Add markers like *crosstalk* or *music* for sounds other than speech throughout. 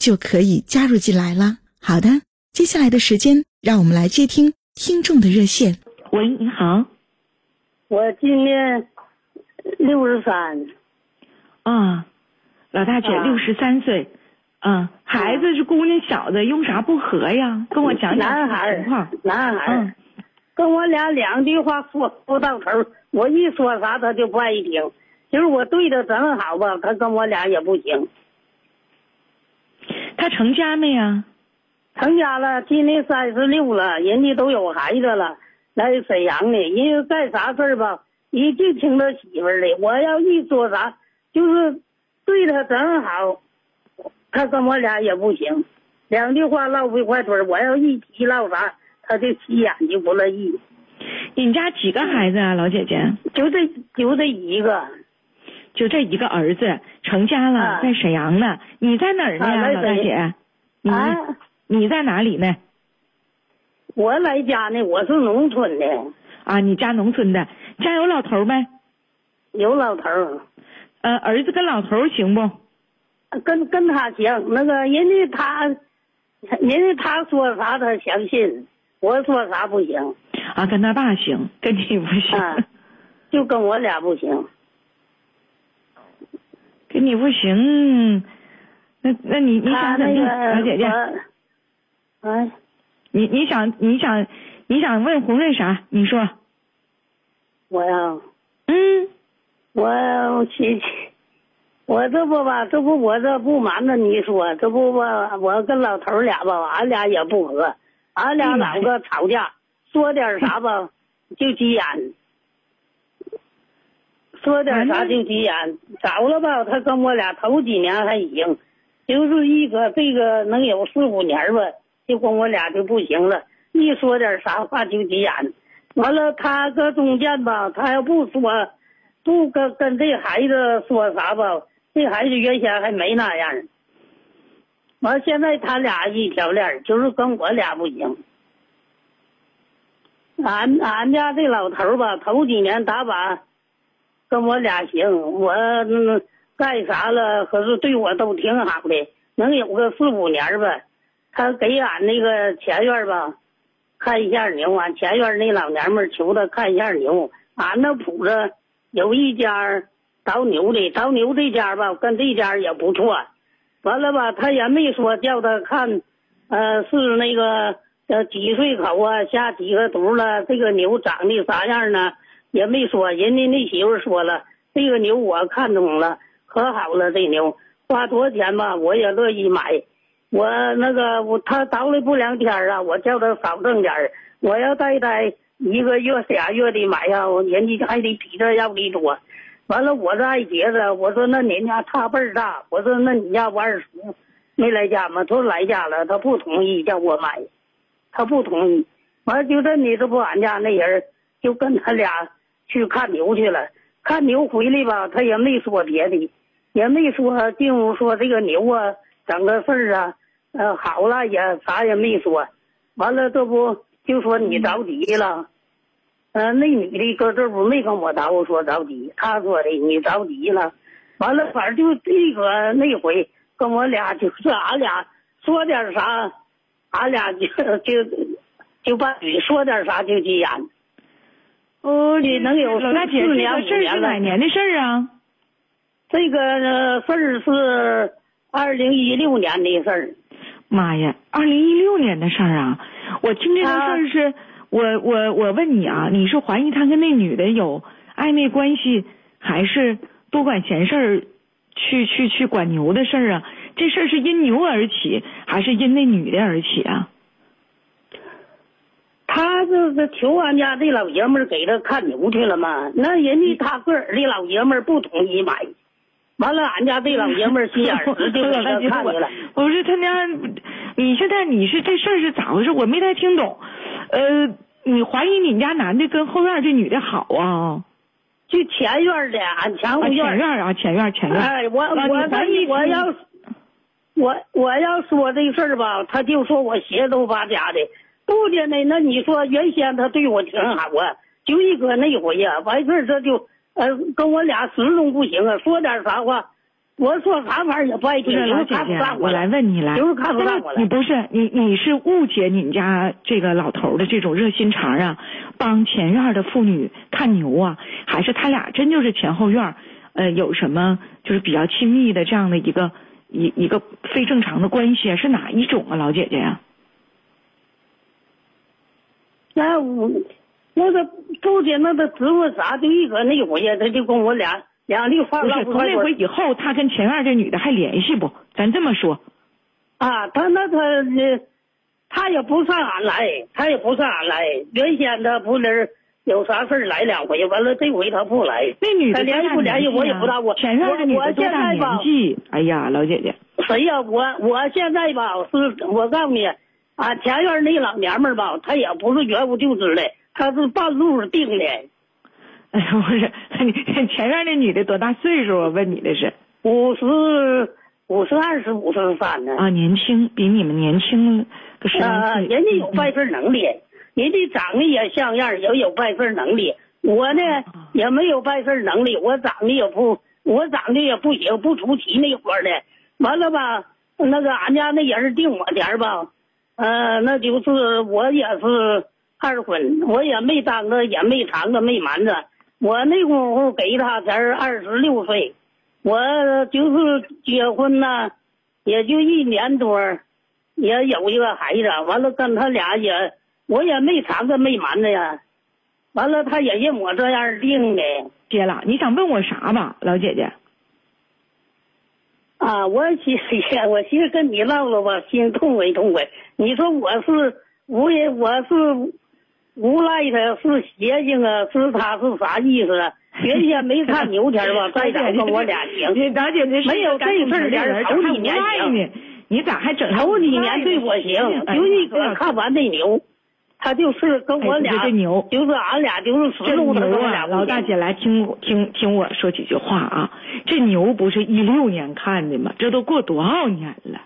就可以加入进来了。好的，接下来的时间，让我们来接听听众的热线。喂，你好。我今年六十三。啊，老大姐六十三岁。嗯，孩子是姑娘小子，用啥不和呀？跟我讲讲情况。男孩。嗯。跟我俩两句话说不到头，我一说啥他就不爱听。就是我对他真好吧，他跟我俩也不行。他成家没呀？成家了，今年三十六了，人家都有孩子了，来沈阳的。人家干啥事儿吧，一就听他媳妇儿的。我要一说啥，就是对他真好，他跟我俩也不行。两句话唠不一块嘴，我要一提唠啥。他就急眼就不乐意。你家几个孩子啊，老姐姐？就这就这一个，就这一个儿子成家了，在沈阳呢。你在哪儿呢，老大姐？你你在哪里呢？我来家呢，我是农村的。啊，你家农村的，家有老头没？有老头。呃，儿子跟老头行不？跟跟他行，那个人家他，人家他说啥他相信。我说啥不行？啊，跟他爸行，跟你不行，就跟我俩不行。跟你不行，那那你你想怎么小姐姐？哎，你你想你想你想问红瑞啥？你说。我呀。嗯。我去，我这不吧，这不我这不瞒着你说，这不吧，我跟老头俩吧，俺俩也不和。俺俩老个吵架，说点啥吧，就急眼。说点啥就急眼，早了吧？他跟我俩头几年还行，就是一个这个能有四五年吧，就跟我俩就不行了。一说点啥话就急眼，完了他搁中间吧，他要不说，不跟跟这孩子说啥吧，这孩子原先还没那样。完，现在他俩一条链就是跟我俩不行。俺俺家这老头吧，头几年打板跟我俩行，我干啥了，可是对我都挺好的，能有个四五年吧。他给俺那个前院吧看一下牛，俺前院那老娘们求他看一下牛。俺那铺子有一家倒牛的，倒牛这家吧跟这家也不错。完了吧，他也没说叫他看，呃，是那个呃几岁口啊，下几个犊了，这个牛长得啥样呢？也没说。人家那媳妇说了，这个牛我看中了，可好了，这牛花多少钱吧，我也乐意买。我那个我他倒了不两天啊，我叫他少挣点我要再待一个月俩月的买呀，人家还得比这要的多。完了，我这爱结子，我说那您家差辈儿大，我说那你家我二叔没来家吗？他说来家了，他不同意叫我买，他不同意。完了就这你这不俺家那人就跟他俩去看牛去了，看牛回来吧，他也没说别的，也没说进屋说这个牛啊整个事儿啊，呃好了也啥也没说。完了这不就说你着急了。呃，那女的搁这不没跟我打，我说着急，她说的你着急了，完了反正就这个那回跟我俩就是俺俩 *laughs* 说点啥，俺俩就就就把嘴说点啥就急眼。哦，你能有老大姐，这个事儿是哪年的事儿啊？这个事儿是二零一六年的事儿。妈呀，二零一六年的事儿啊！我听这个事儿是，我我我问你啊，你是怀疑他跟那女的有暧昧关系，还是多管闲事儿，去去去管牛的事儿啊？这事儿是因牛而起，还是因那女的而起啊？他这是求俺家这老爷们儿给他看牛去了嘛？那人家他个儿的老爷们儿不同意买，完了俺家这老爷们儿心眼儿直就给他 *laughs* 看去了。不是他家，你现在你是这事儿是咋回事？我没太听懂。呃，你怀疑你家男的跟后院这女的好啊？就前院的，俺前后院。前院啊，前院前院。哎，我我怀疑我要，我我要说这事儿吧，他就说我鞋都八家的。不的呢，那你说原先他对我挺好啊，就一搁那回呀，完事儿这就呃跟我俩始终不行啊，说点啥话，我说啥玩意儿也不爱听，就是看不上我。我来问你来，就是看不上我你不是你你是误解你们家这个老头的这种热心肠啊，帮前院的妇女看牛啊，还是他俩真就是前后院呃有什么就是比较亲密的这样的一个一一个非正常的关系啊？是哪一种啊，老姐姐呀？那我，那个周姐那个职务啥，就一搁那回呀，他就跟我俩两地话唠不是，从那回以后，他跟前院这女的还联系不？咱这么说。啊，他那他那，他也不上俺来，他也不上俺来。原先他不是有啥事来两回，完了这回他不来。那女的联系不联系我也不知道。我前院这女的多大年纪？哎呀，老姐姐。谁呀？我我现在吧，是我告诉你。啊，前院那老娘们儿吧，她也不是原无就职的，她是半路定的。哎呀，不是，前院那女的多大岁数？我问你的是五十五十二十五十三呢。啊，年轻，比你们年轻个十来岁。人家有办事能力，人家长得也像样，也有办事能力。我呢也没有办事能力，我长得也不，我长得也不行，不出奇那活的。完了吧，那个俺家那人定我钱吧。呃，那就是我也是二婚，我也没耽搁，也没藏着，没瞒着。我那功夫给他才二十六岁，我就是结婚呢，也就一年多，也有一个孩子。完了跟他俩也，我也没藏着，没瞒着呀。完了他也认我这样定的。接了，你想问我啥吧，老姐姐？啊，我寻思，我寻思跟你唠唠吧，心痛快痛快。你说我是无人，我是无赖的，是邪性啊？是他是啥意思啊？原先没看牛天吧，*laughs* 再讲跟我俩行。大姐，没有这事儿人头几年行，你咋还整头几年对我行？就一个看完那牛。他就是跟我俩，就是俺俩就是这牛啊！老大姐来听听听我说几句话啊！这牛不是一六年看的吗？这都过多少年了？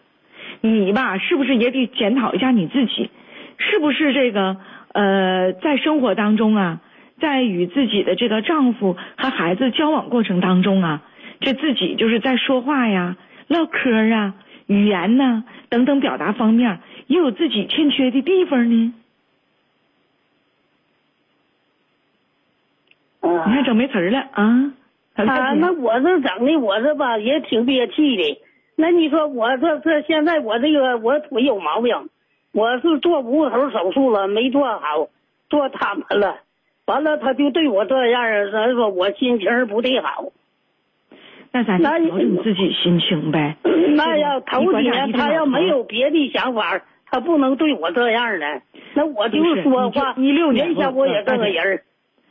你吧，是不是也得检讨一下你自己？是不是这个呃，在生活当中啊，在与自己的这个丈夫和孩子交往过程当中啊，这自己就是在说话呀、唠嗑啊、语言呐等等表达方面，也有自己欠缺的地方呢？你还整没词儿了啊？啊，那我这整的，我这吧也挺憋气的。那你说我这这现在我这个我腿有毛病，我是做无头手术了，没做好，做他们了。完了他就对我这样，咱说我心情不太好。那咱调整自己心情呗。*clears throat* 那要头几年他要没有别的想法，他不能对我这样的。那我就说话，一六年原先我也这个人。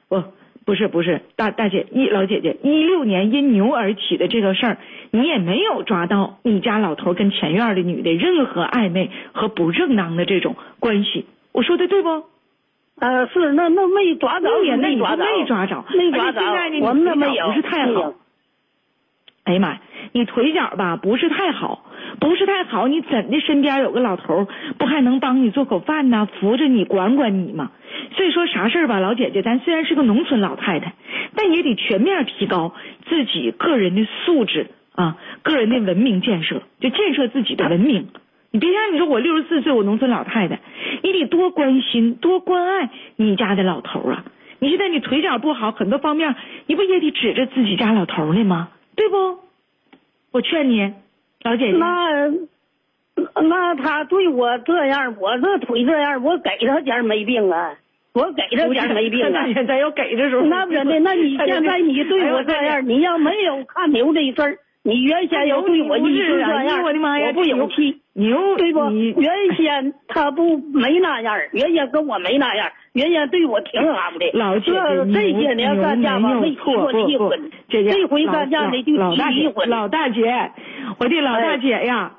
不。不是不是，大大姐一老姐姐，一六年因牛而起的这个事儿，你也没有抓到你家老头跟前院的女的任何暧昧和不正当的这种关系，我说的对不？呃，是那那没抓着，没抓着，没抓着，没抓着。我们那没有，不是太好。哎呀妈呀，你腿脚吧不是太好，不是太好，你怎的身边有个老头，不还能帮你做口饭呢，扶着你管管你吗？所以说啥事儿吧，老姐姐，咱虽然是个农村老太太，但也得全面提高自己个人的素质啊，个人的文明建设，就建设自己的文明。你别像你说我六十四岁，我农村老太太，你得多关心、多关爱你家的老头啊。你现在你腿脚不好，很多方面你不也得指着自己家老头呢吗？对不？我劝你，老姐姐。那那他对我这样，我这腿这样，我给他钱没病啊，我给他钱没病啊。那现在要给的时候，那不真的，那你现在你对我这样，你要没有看牛这事儿，你原先要对我一直这样，我的妈呀，我不有气。牛对不？原先他不没那样，原先跟我没那样，原先对我挺好的。老姐姐，这些年干架吧没提过离婚，这回干架的就提离婚。老大姐，我的老大姐呀，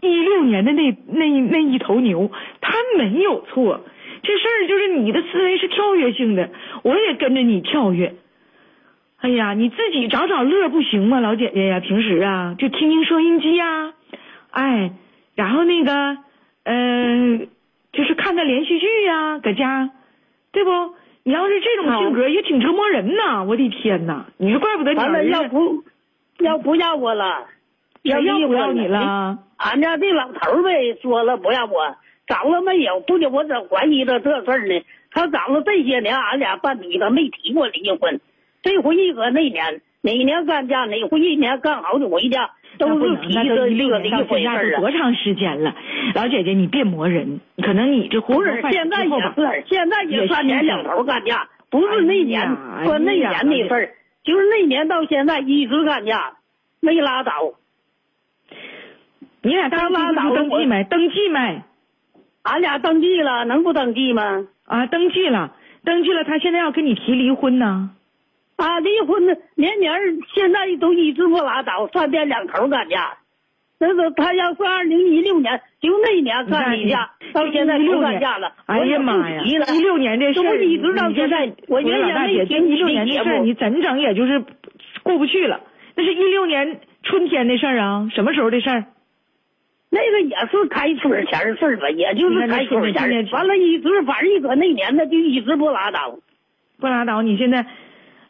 一六年的那那那一头牛，他没有错。这事儿就是你的思维是跳跃性的，我也跟着你跳跃。哎呀，你自己找找乐不行吗，老姐姐呀？平时啊，就听听收音机呀，哎。然后那个，嗯，就是看看连续剧呀，搁家，对不？你要是这种性格也挺折磨人呐！我的天呐，你说怪不得你儿子要不，要不要我了？要要不要你了？俺家这老头呗说了不要我，找了没有？不就我怎怀疑他这事儿呢？他找了这些年，俺俩半女他没提过离婚，这回一搁那年哪年干架哪回一年干好几回架。都是提的这个到现在都多长时间了，老姐姐你别磨人，可能你这不是现在也是现在也三年两头干架，不是那年说那年的事儿，就是那年到现在一直干架，没拉倒。你俩当拉倒登记没？登记没？俺俩登记了，能不登记吗？啊，登记了，登记了，他现在要跟你提离婚呢。啊，离婚呢年年现在都一直不拉倒，三天两头干架。那个他要是二零一六年就那年干一架，到现在不干架了。哎呀妈呀！一六年这事儿，一直到现在，我原先没听一六年的事儿，你整整也就是过不去了。那是一六年春天的事儿啊，什么时候的事儿？那个也是开春前的事儿吧，也就是开春前。完了，一直反正一搁那年，他就一直不拉倒，不拉倒。你现在。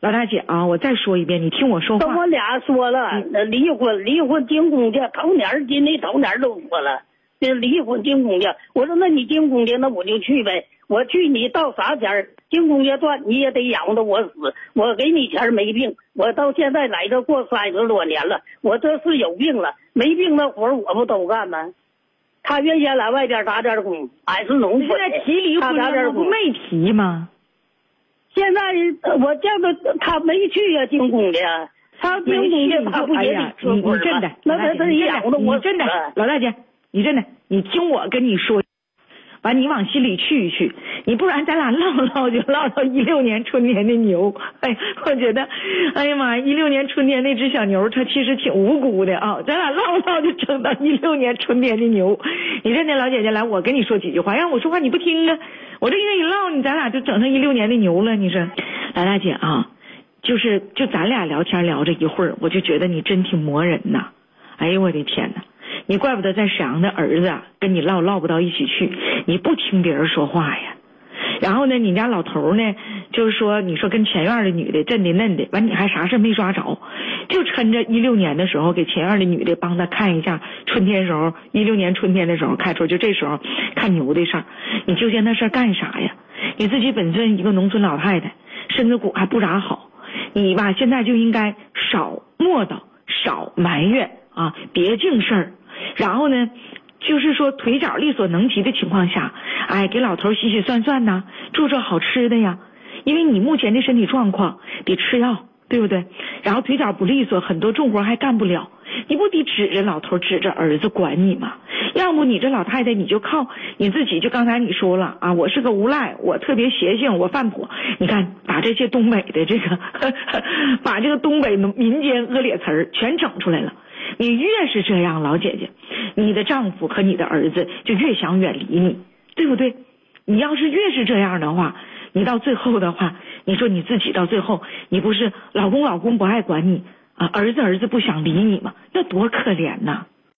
老大姐啊，我再说一遍，你听我说话。跟我俩说了，离婚，离婚进公家，头年今的头年都说了，这离婚进公家。我说那你进公家，那我就去呗。我去，你到啥前儿进公家赚，你也得养着我死。我给你钱没病，我到现在来这过三十多年了，我这是有病了，没病那活我不都干吗？他原先来外边打点工，俺是农村现在提离婚了，不没提吗？现在我见他，他没去呀，进宫的。他进宫的，他不也得你你真的，那他他养着我真的，老大姐，你真的，你听我跟你说，完你往心里去一去，你不然咱俩唠唠就唠到一六年春天的牛。哎，我觉得，哎呀妈呀，一六年春天那只小牛，它其实挺无辜的啊。咱俩唠唠就整到一六年春天的牛。你认得老姐姐来，我跟你说几句话，让我说话你不听啊。我这跟你唠，你咱俩就整成一六年的牛了。你说，兰大姐啊，就是就咱俩聊天聊着一会儿，我就觉得你真挺磨人呐。哎呦我的天呐，你怪不得在沈阳的儿子跟你唠唠不到一起去，你不听别人说话呀。然后呢，你家老头呢，就是说，你说跟前院的女的真的嫩的，完你还啥事没抓着，就趁着一六年的时候给前院的女的帮他看一下春天时候，一六年春天的时候开春，就这时候看牛的事儿，你纠结那事儿干啥呀？你自己本身一个农村老太太，身子骨还不咋好，你吧现在就应该少磨叨，少埋怨啊，别净事儿，然后呢？就是说腿脚力所能及的情况下，哎，给老头洗洗涮涮呐，做做好吃的呀。因为你目前的身体状况得吃药，对不对？然后腿脚不利索，很多重活还干不了，你不得指着老头指着儿子管你吗？要不你这老太太你就靠你自己，就刚才你说了啊，我是个无赖，我特别邪性，我犯婆。你看把这些东北的这个，*laughs* 把这个东北民间恶劣词儿全整出来了。你越是这样，老姐姐，你的丈夫和你的儿子就越想远离你，对不对？你要是越是这样的话，你到最后的话，你说你自己到最后，你不是老公老公不爱管你啊，儿子儿子不想理你吗？那多可怜呐！